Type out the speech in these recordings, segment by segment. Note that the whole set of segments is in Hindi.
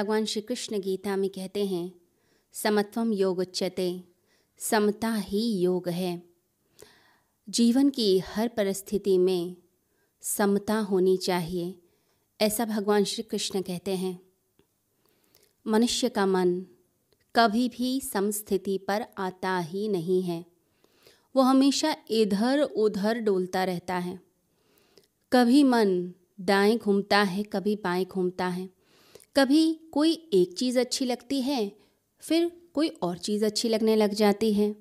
भगवान श्री कृष्ण गीता में कहते हैं, समत्वम योग उच्चते समता ही योग है। जीवन की हर परिस्थिति में समता होनी चाहिए, ऐसा भगवान श्री कृष्ण कहते हैं। मनुष्य का मन कभी भी समस्थिति पर आता ही नहीं है। वो हमेशा इधर उधर डोलता रहता है। कभी मन दाएँ घूमता है, कभी बाएँ घूमता है। कभी कोई एक चीज़ अच्छी लगती है, फिर कोई और चीज़ अच्छी लगने लग जाती है।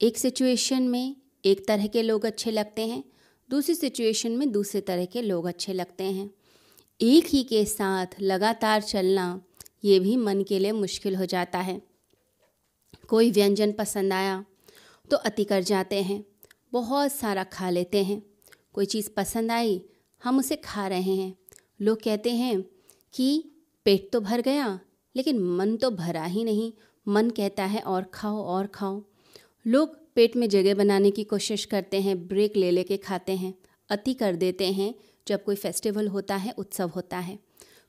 एक सिचुएशन में एक तरह के लोग अच्छे लगते हैं, दूसरी सिचुएशन में दूसरे तरह के लोग अच्छे लगते हैं। एक ही के साथ लगातार चलना, ये भी मन के लिए मुश्किल हो जाता है। कोई व्यंजन पसंद आया तो अति कर जाते हैं, बहुत सारा खा लेते हैं। कोई चीज़ पसंद आई, हम उसे खा रहे हैं। लोग कहते हैं कि पेट तो भर गया, लेकिन मन तो भरा ही नहीं। मन कहता है, और खाओ और खाओ। लोग पेट में जगह बनाने की कोशिश करते हैं, ब्रेक ले लेके खाते हैं, अति कर देते हैं, जब कोई फेस्टिवल होता है, उत्सव होता है।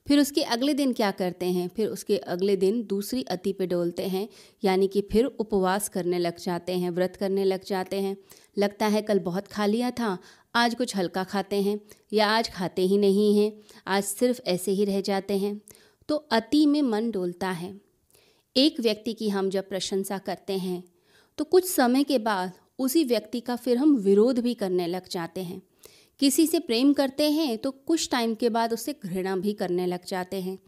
फिर उसके अगले दिन क्या करते हैं? फिर उसके अगले दिन दूसरी अति पे डोलते हैं, यानी कि फिर उपवास करने लग जाते हैं, व्रत करने लग जाते हैं। लगता है, कल बहुत खा लिया था, आज कुछ हल्का खाते हैं। या, आज खाते ही नहीं हैं, आज सिर्फ़ ऐसे ही रह जाते हैं। तो अति में मन डोलता है। एक व्यक्ति की हम जब प्रशंसा करते हैं तो कुछ समय के बाद उसी व्यक्ति का फिर हम विरोध भी करने लग जाते हैं। किसी से प्रेम करते हैं तो कुछ टाइम के बाद उससे घृणा भी करने लग जाते हैं,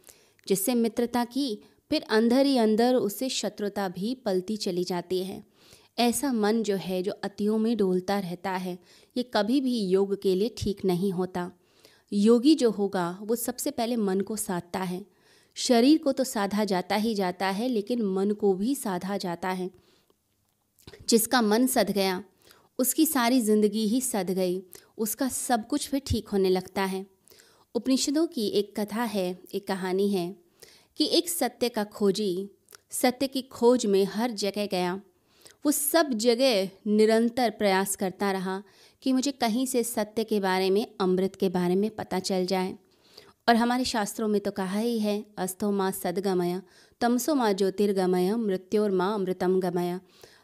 जिससे मित्रता की फिर अंदर ही अंदर उससे शत्रुता भी पलती चली जाती है। ऐसा मन जो है, जो अतियों में डोलता रहता है, ये कभी भी योग के लिए ठीक नहीं होता। योगी जो होगा, वो सबसे पहले मन को साधता है शरीर को तो साधा जाता ही जाता है, लेकिन मन को भी साधा जाता है। जिसका मन सध गया, उसकी सारी ज़िंदगी ही सध गई, उसका सब कुछ फिर ठीक होने लगता है। उपनिषदों की एक कथा है, एक कहानी है, कि एक सत्य का खोजी, सत्य की खोज में हर जगह गया। वो सब जगह निरंतर प्रयास करता रहा कि मुझे कहीं से सत्य के बारे में, अमृत के बारे में पता चल जाए। और हमारे शास्त्रों में तो कहा ही है, अस्थो माँ सदगमय, तमसो माँ ज्योतिर्गमय, मृत्योर माँ अमृतम गमय।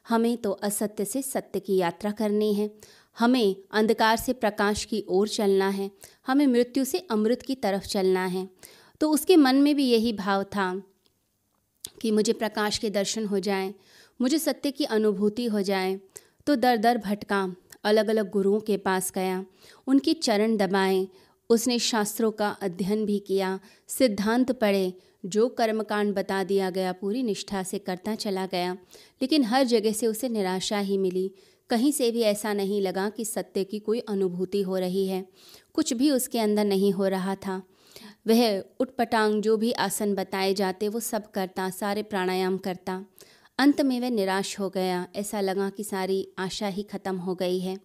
हमें तो असत्य से सत्य की यात्रा करनी है। हमें अंधकार से प्रकाश की ओर चलना है। हमें मृत्यु से अमृत की तरफ़ चलना है। तो उसके मन में भी यही भाव था कि मुझे प्रकाश के दर्शन हो जाएँ, मुझे सत्य की अनुभूति हो जाए। तो दर दर भटका अलग अलग गुरुओं के पास गया, उनके चरण दबाए उसने शास्त्रों का अध्ययन भी किया, सिद्धांत पढ़े, जो कर्मकांड बता दिया गया, पूरी निष्ठा से करता चला गया। लेकिन हर जगह से उसे निराशा ही मिली। कहीं से भी ऐसा नहीं लगा कि सत्य की कोई अनुभूति हो रही है। कुछ भी उसके अंदर नहीं हो रहा था। वह उटपटांग जो भी आसन बताए जाते, वो सब करता, सारे प्राणायाम करता। अंत में वह निराश हो गया। ऐसा लगा कि सारी आशा ही खत्म हो गई है।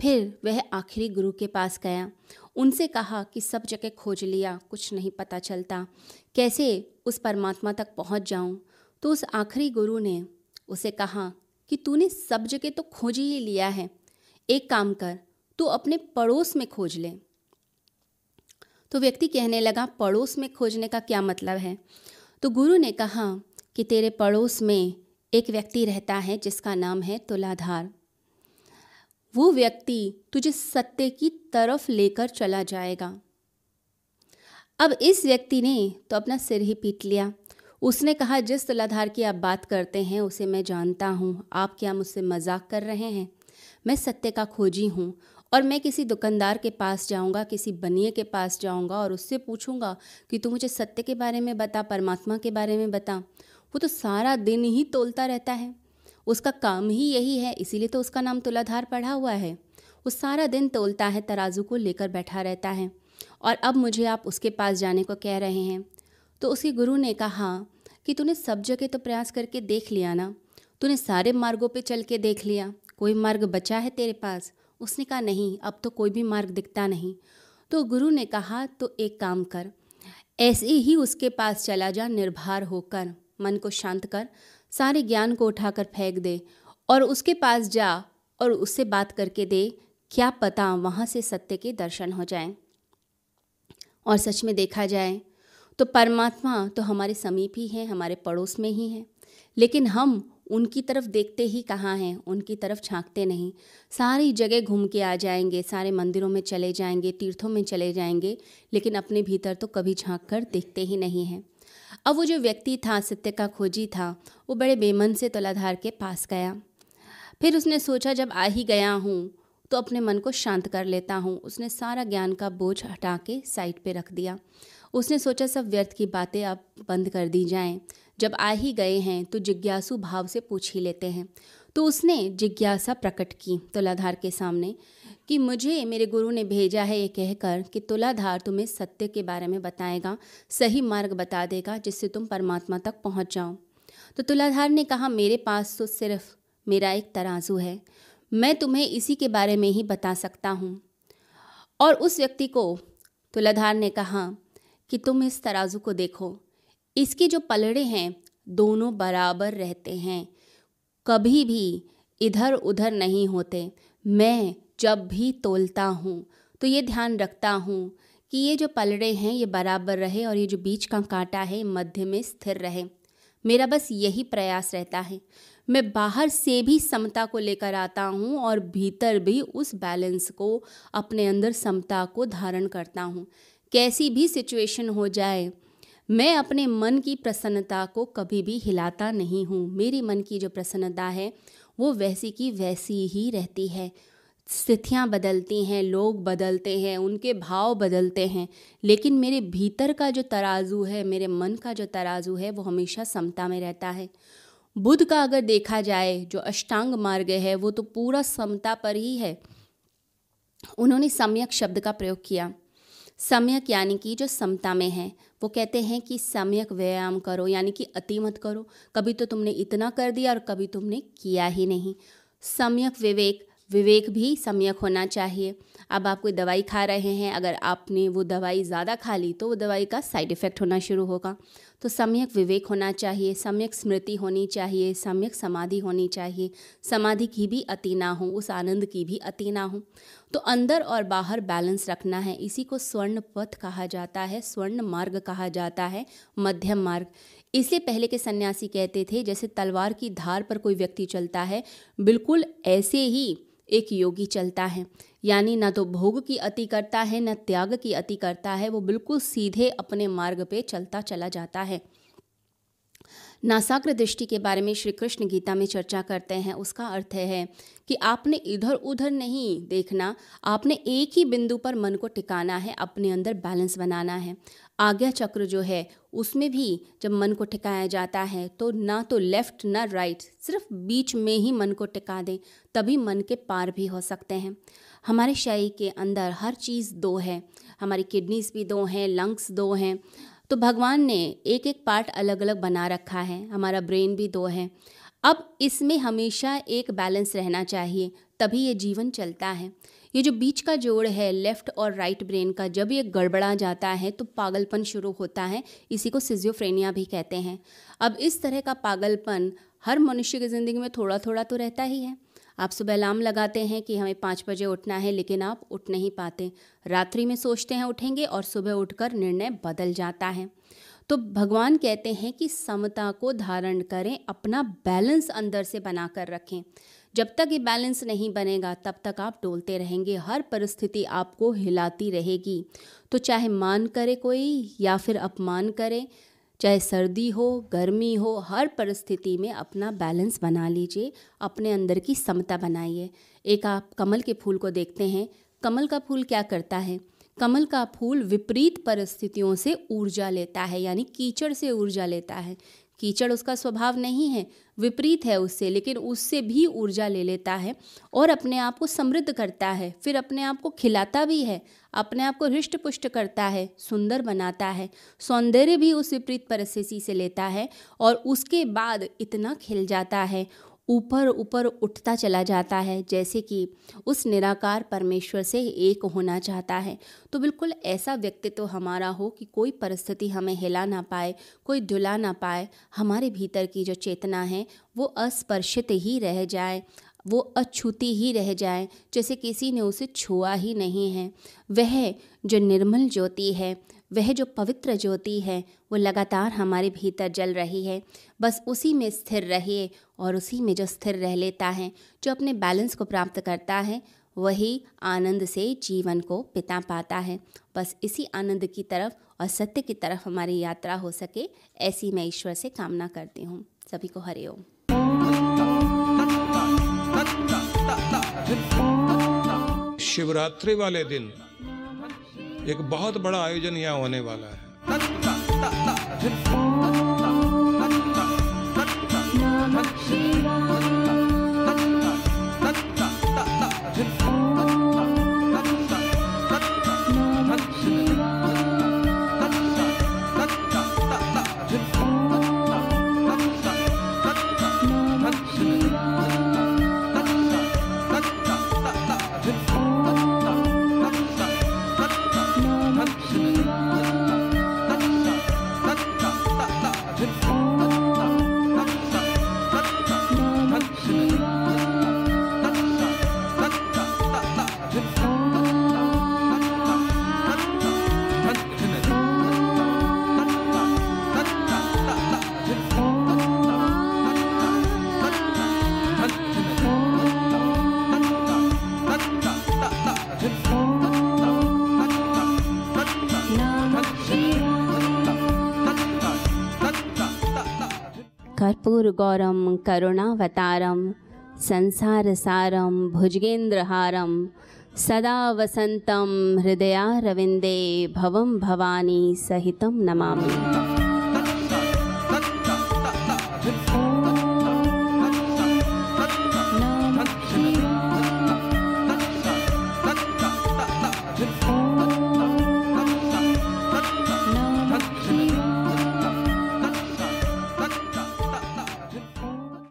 फिर वह आखिरी गुरु के पास गया। उनसे कहा कि सब जगह खोज लिया, कुछ नहीं पता चलता। कैसे उस परमात्मा तक पहुँच जाऊँ? तो उस आखिरी गुरु ने उसे कहा कि तूने सब जगह तो खोज ही लिया है। एक काम कर, तू अपने पड़ोस में खोज ले। तो व्यक्ति कहने लगा, पड़ोस में खोजने का क्या मतलब है? तो गुरु ने कहा कि तेरे पड़ोस में एक व्यक्ति रहता है जिसका नाम है तुलाधार। वो व्यक्ति तुझे सत्य की तरफ़ लेकर चला जाएगा। अब इस व्यक्ति ने तो अपना सिर ही पीट लिया। उसने कहा, जिस तलाधार की आप बात करते हैं, उसे मैं जानता हूँ। आप क्या मुझसे मज़ाक कर रहे हैं? मैं सत्य का खोजी हूँ और मैं किसी दुकानदार के पास जाऊँगा, किसी बनिए के पास जाऊँगा और उससे पूछूँगा कि तू मुझे सत्य के बारे में बता, परमात्मा के बारे में बता। वो तो सारा दिन ही तोलता रहता है। उसका काम ही यही है, इसीलिए तो उसका नाम तुलाधार पढ़ा हुआ है। वो सारा दिन तोलता है, तराजू को लेकर बैठा रहता है। और अब मुझे आप उसके पास जाने को कह रहे हैं। तो उसके गुरु ने कहा कि तूने सब जगह तो प्रयास करके देख लिया ना? तूने सारे मार्गों पे चल के देख लिया? कोई मार्ग बचा है तेरे पास? उसने कहा, नहीं, अब तो कोई भी मार्ग दिखता नहीं। तो गुरु ने कहा तो एक काम कर, ऐसे ही उसके पास चला जा, निर्भर होकर, मन को शांत कर सारे ज्ञान को उठाकर फेंक दे और उसके पास जा और उससे बात करके दे, क्या पता वहाँ से सत्य के दर्शन हो जाएँ। और सच में देखा जाए तो परमात्मा तो हमारे समीप ही है, हमारे पड़ोस में ही है। लेकिन हम उनकी तरफ़ देखते ही कहाँ हैं, उनकी तरफ़ झांकते नहीं। सारी जगह घूम के आ जाएँगे, सारे मंदिरों में चले जाएँगे, तीर्थों में चले जाएँगे, लेकिन अपने भीतर तो कभी झाँक कर देखते ही नहीं हैं। अब वो जो व्यक्ति था, सत्य का खोजी था, वो बड़े बेमन से तुलाधार के पास गया। फिर उसने सोचा, जब आ ही गया हूँ तो अपने मन को शांत कर लेता हूँ। उसने सारा ज्ञान का बोझ हटा के साइड पे रख दिया। उसने सोचा, सब व्यर्थ की बातें अब बंद कर दी जाएँ। जब आ ही गए हैं तो जिज्ञासु भाव से पूछ ही लेते हैं। तो उसने जिज्ञासा प्रकट की तुलाधार के सामने कि मुझे मेरे गुरु ने भेजा है ये कहकर कि तुलाधार तुम्हें सत्य के बारे में बताएगा, सही मार्ग बता देगा, जिससे तुम परमात्मा तक पहुँच जाओ। तो तुलाधार ने कहा, मेरे पास तो सिर्फ़ मेरा एक तराजू है, मैं तुम्हें इसी के बारे में ही बता सकता हूँ। और उस व्यक्ति को तुलाधार ने कहा कि तुम इस तराजू को देखो, इसके जो पलड़े हैं दोनों बराबर रहते हैं कभी भी इधर उधर नहीं होते। मैं जब भी तोलता हूँ तो ये ध्यान रखता हूँ कि ये जो पलड़े हैं, ये बराबर रहे और ये जो बीच का कांटा है, मध्य में स्थिर रहे। मेरा बस यही प्रयास रहता है। मैं बाहर से भी समता को लेकर आता हूँ और भीतर भी उस बैलेंस को, अपने अंदर समता को धारण करता हूँ। कैसी भी सिचुएशन हो जाए मैं अपने मन की प्रसन्नता को कभी भी हिलाता नहीं हूँ। मेरी मन की जो प्रसन्नता है, वो वैसी की वैसी ही रहती है। स्थितियाँ बदलती हैं, लोग बदलते हैं, उनके भाव बदलते हैं, लेकिन मेरे भीतर का जो तराजू है, मेरे मन का जो तराजू है, वो हमेशा समता में रहता है। बुद्ध का अगर देखा जाए, जो अष्टांग मार्ग है, वो तो पूरा समता पर ही है। उन्होंने सम्यक शब्द का प्रयोग किया। सम्यक यानी कि जो समता में है, वो कहते हैं कि सम्यक व्यायाम करो, यानी कि अति मत करो। कभी तो तुमने इतना कर दिया और कभी तुमने किया ही नहीं। सम्यक विवेक विवेक भी सम्यक होना चाहिए। अब आप कोई दवाई खा रहे हैं, अगर आपने वो दवाई ज़्यादा खा ली तो वो दवाई का साइड इफ़ेक्ट होना शुरू होगा। तो सम्यक विवेक होना चाहिए, सम्यक स्मृति होनी चाहिए, सम्यक समाधि होनी चाहिए। समाधि की भी अति ना हो, उस आनंद की भी अति ना हो। तो अंदर और बाहर बैलेंस रखना है। इसी को स्वर्ण पथ कहा जाता है, स्वर्ण मार्ग कहा जाता है, मध्यम मार्ग। इसलिए पहले के सन्यासी कहते थे, जैसे तलवार की धार पर कोई व्यक्ति चलता है, बिल्कुल ऐसे ही एक योगी चलता है। यानी न तो भोग की अति करता है, न त्याग की अति करता है, वो बिल्कुल सीधे अपने मार्ग पे चलता चला जाता है। नासाग्र दृष्टि के बारे में श्री कृष्ण गीता में चर्चा करते हैं। उसका अर्थ है कि आपने इधर उधर नहीं देखना, आपने एक ही बिंदु पर मन को टिकाना है, अपने अंदर बैलेंस बनाना है। आज्ञा चक्र जो है, उसमें भी जब मन को टिकाया जाता है तो ना तो लेफ़्ट ना राइट सिर्फ़ बीच में ही मन को टिका दें, तभी मन के पार भी हो सकते हैं। हमारे शरीर के अंदर हर चीज़ दो है, हमारी किडनीज भी दो हैं लंग्स दो हैं तो भगवान ने एक एक पार्ट अलग अलग बना रखा है, हमारा ब्रेन भी दो है। अब इसमें हमेशा एक बैलेंस रहना चाहिए, तभी ये जीवन चलता है। ये जो बीच का जोड़ है, लेफ़्ट और राइट ब्रेन का, जब ये गड़बड़ा जाता है तो पागलपन शुरू होता है, इसी को सिजियोफ्रेनिया भी कहते हैं। अब इस तरह का पागलपन हर मनुष्य की ज़िंदगी में थोड़ा थोड़ा तो रहता ही है। आप सुबह अलार्म लगाते हैं कि हमें पाँच बजे उठना है, लेकिन आप उठ नहीं पाते। रात्रि में सोचते हैं उठेंगे और सुबह उठकर निर्णय बदल जाता है। तो भगवान कहते हैं कि समता को धारण करें, अपना बैलेंस अंदर से बना कर रखें। जब तक ये बैलेंस नहीं बनेगा, तब तक आप डोलते रहेंगे, हर परिस्थिति आपको हिलाती रहेगी। तो चाहे मान करे कोई या फिर अपमान करे चाहे सर्दी हो, गर्मी हो, हर परिस्थिति में अपना बैलेंस बना लीजिए, अपने अंदर की समता बनाइए। एक आप कमल के फूल को देखते हैं। कमल का फूल क्या करता है? कमल का फूल विपरीत परिस्थितियों से ऊर्जा लेता है, यानी कीचड़ से ऊर्जा लेता है। कीचड़ उसका स्वभाव नहीं है, विपरीत है उससे, लेकिन उससे भी ऊर्जा ले लेता है और अपने आप को समृद्ध करता है, फिर अपने आप को खिलाता भी है, अपने आप को हृष्ट पुष्ट करता है, सुंदर बनाता है, सौंदर्य भी उस विपरीत परिस्थिति से लेता है और उसके बाद इतना खिल जाता है ऊपर ऊपर उठता चला जाता है, जैसे कि उस निराकार परमेश्वर से एक होना चाहता है। तो बिल्कुल ऐसा व्यक्तित्व हमारा हो कि कोई परिस्थिति हमें हिला ना पाए, कोई डुला ना पाए, हमारे भीतर की जो चेतना है, वो अस्पर्शित ही रह जाए, वो अछूती ही रह जाए, जैसे किसी ने उसे छुआ ही नहीं है। वह जो निर्मल ज्योति है वह जो पवित्र ज्योति है, वो लगातार हमारे भीतर जल रही है। बस उसी में स्थिर रहिए और उसी में जो स्थिर रह लेता है, जो अपने बैलेंस को प्राप्त करता है, वही आनंद से जीवन को पिता पाता है। बस इसी आनंद की तरफ़ और सत्य की तरफ़ हमारी यात्रा हो सके, ऐसी मैं ईश्वर से कामना करती हूँ। सभी को हरिओम शिवरात्रि वाले दिन एक बहुत बड़ा आयोजन यहाँ होने वाला है कर्पूरगौरं करुणावतारं संसारसारं भुजगेन्द्रहारं सदा वसन्तं हृदयारविन्दे भवं भवानी सहितं नमामि।